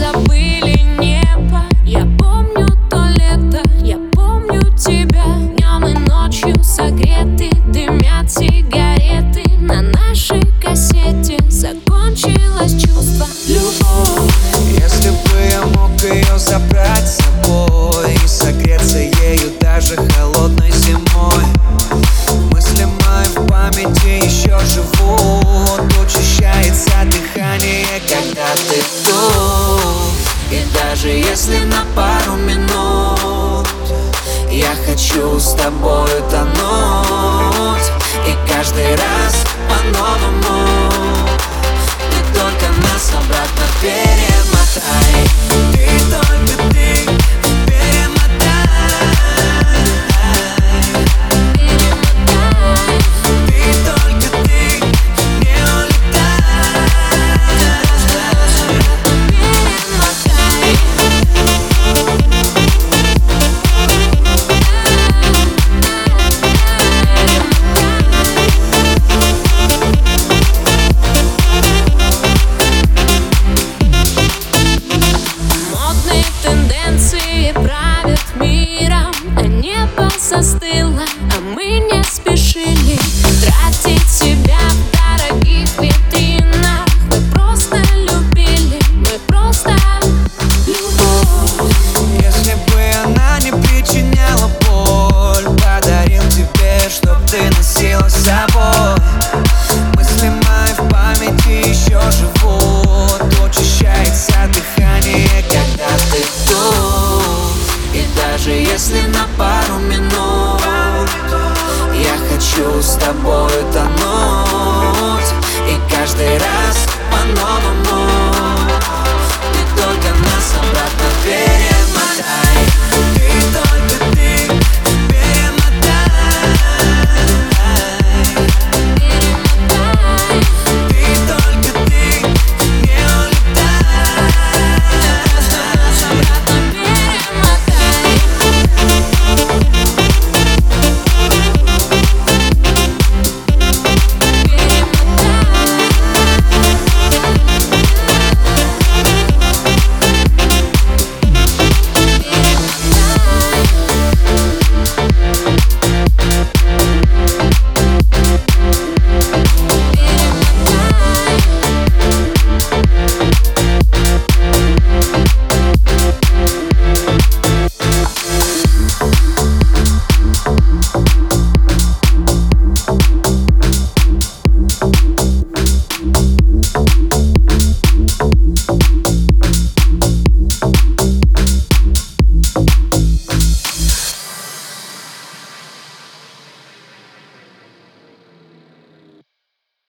up хочу с тобой тонуть. И каждый раз по-новому. I still. даже если на пару минут Я хочу с тобой тонуть.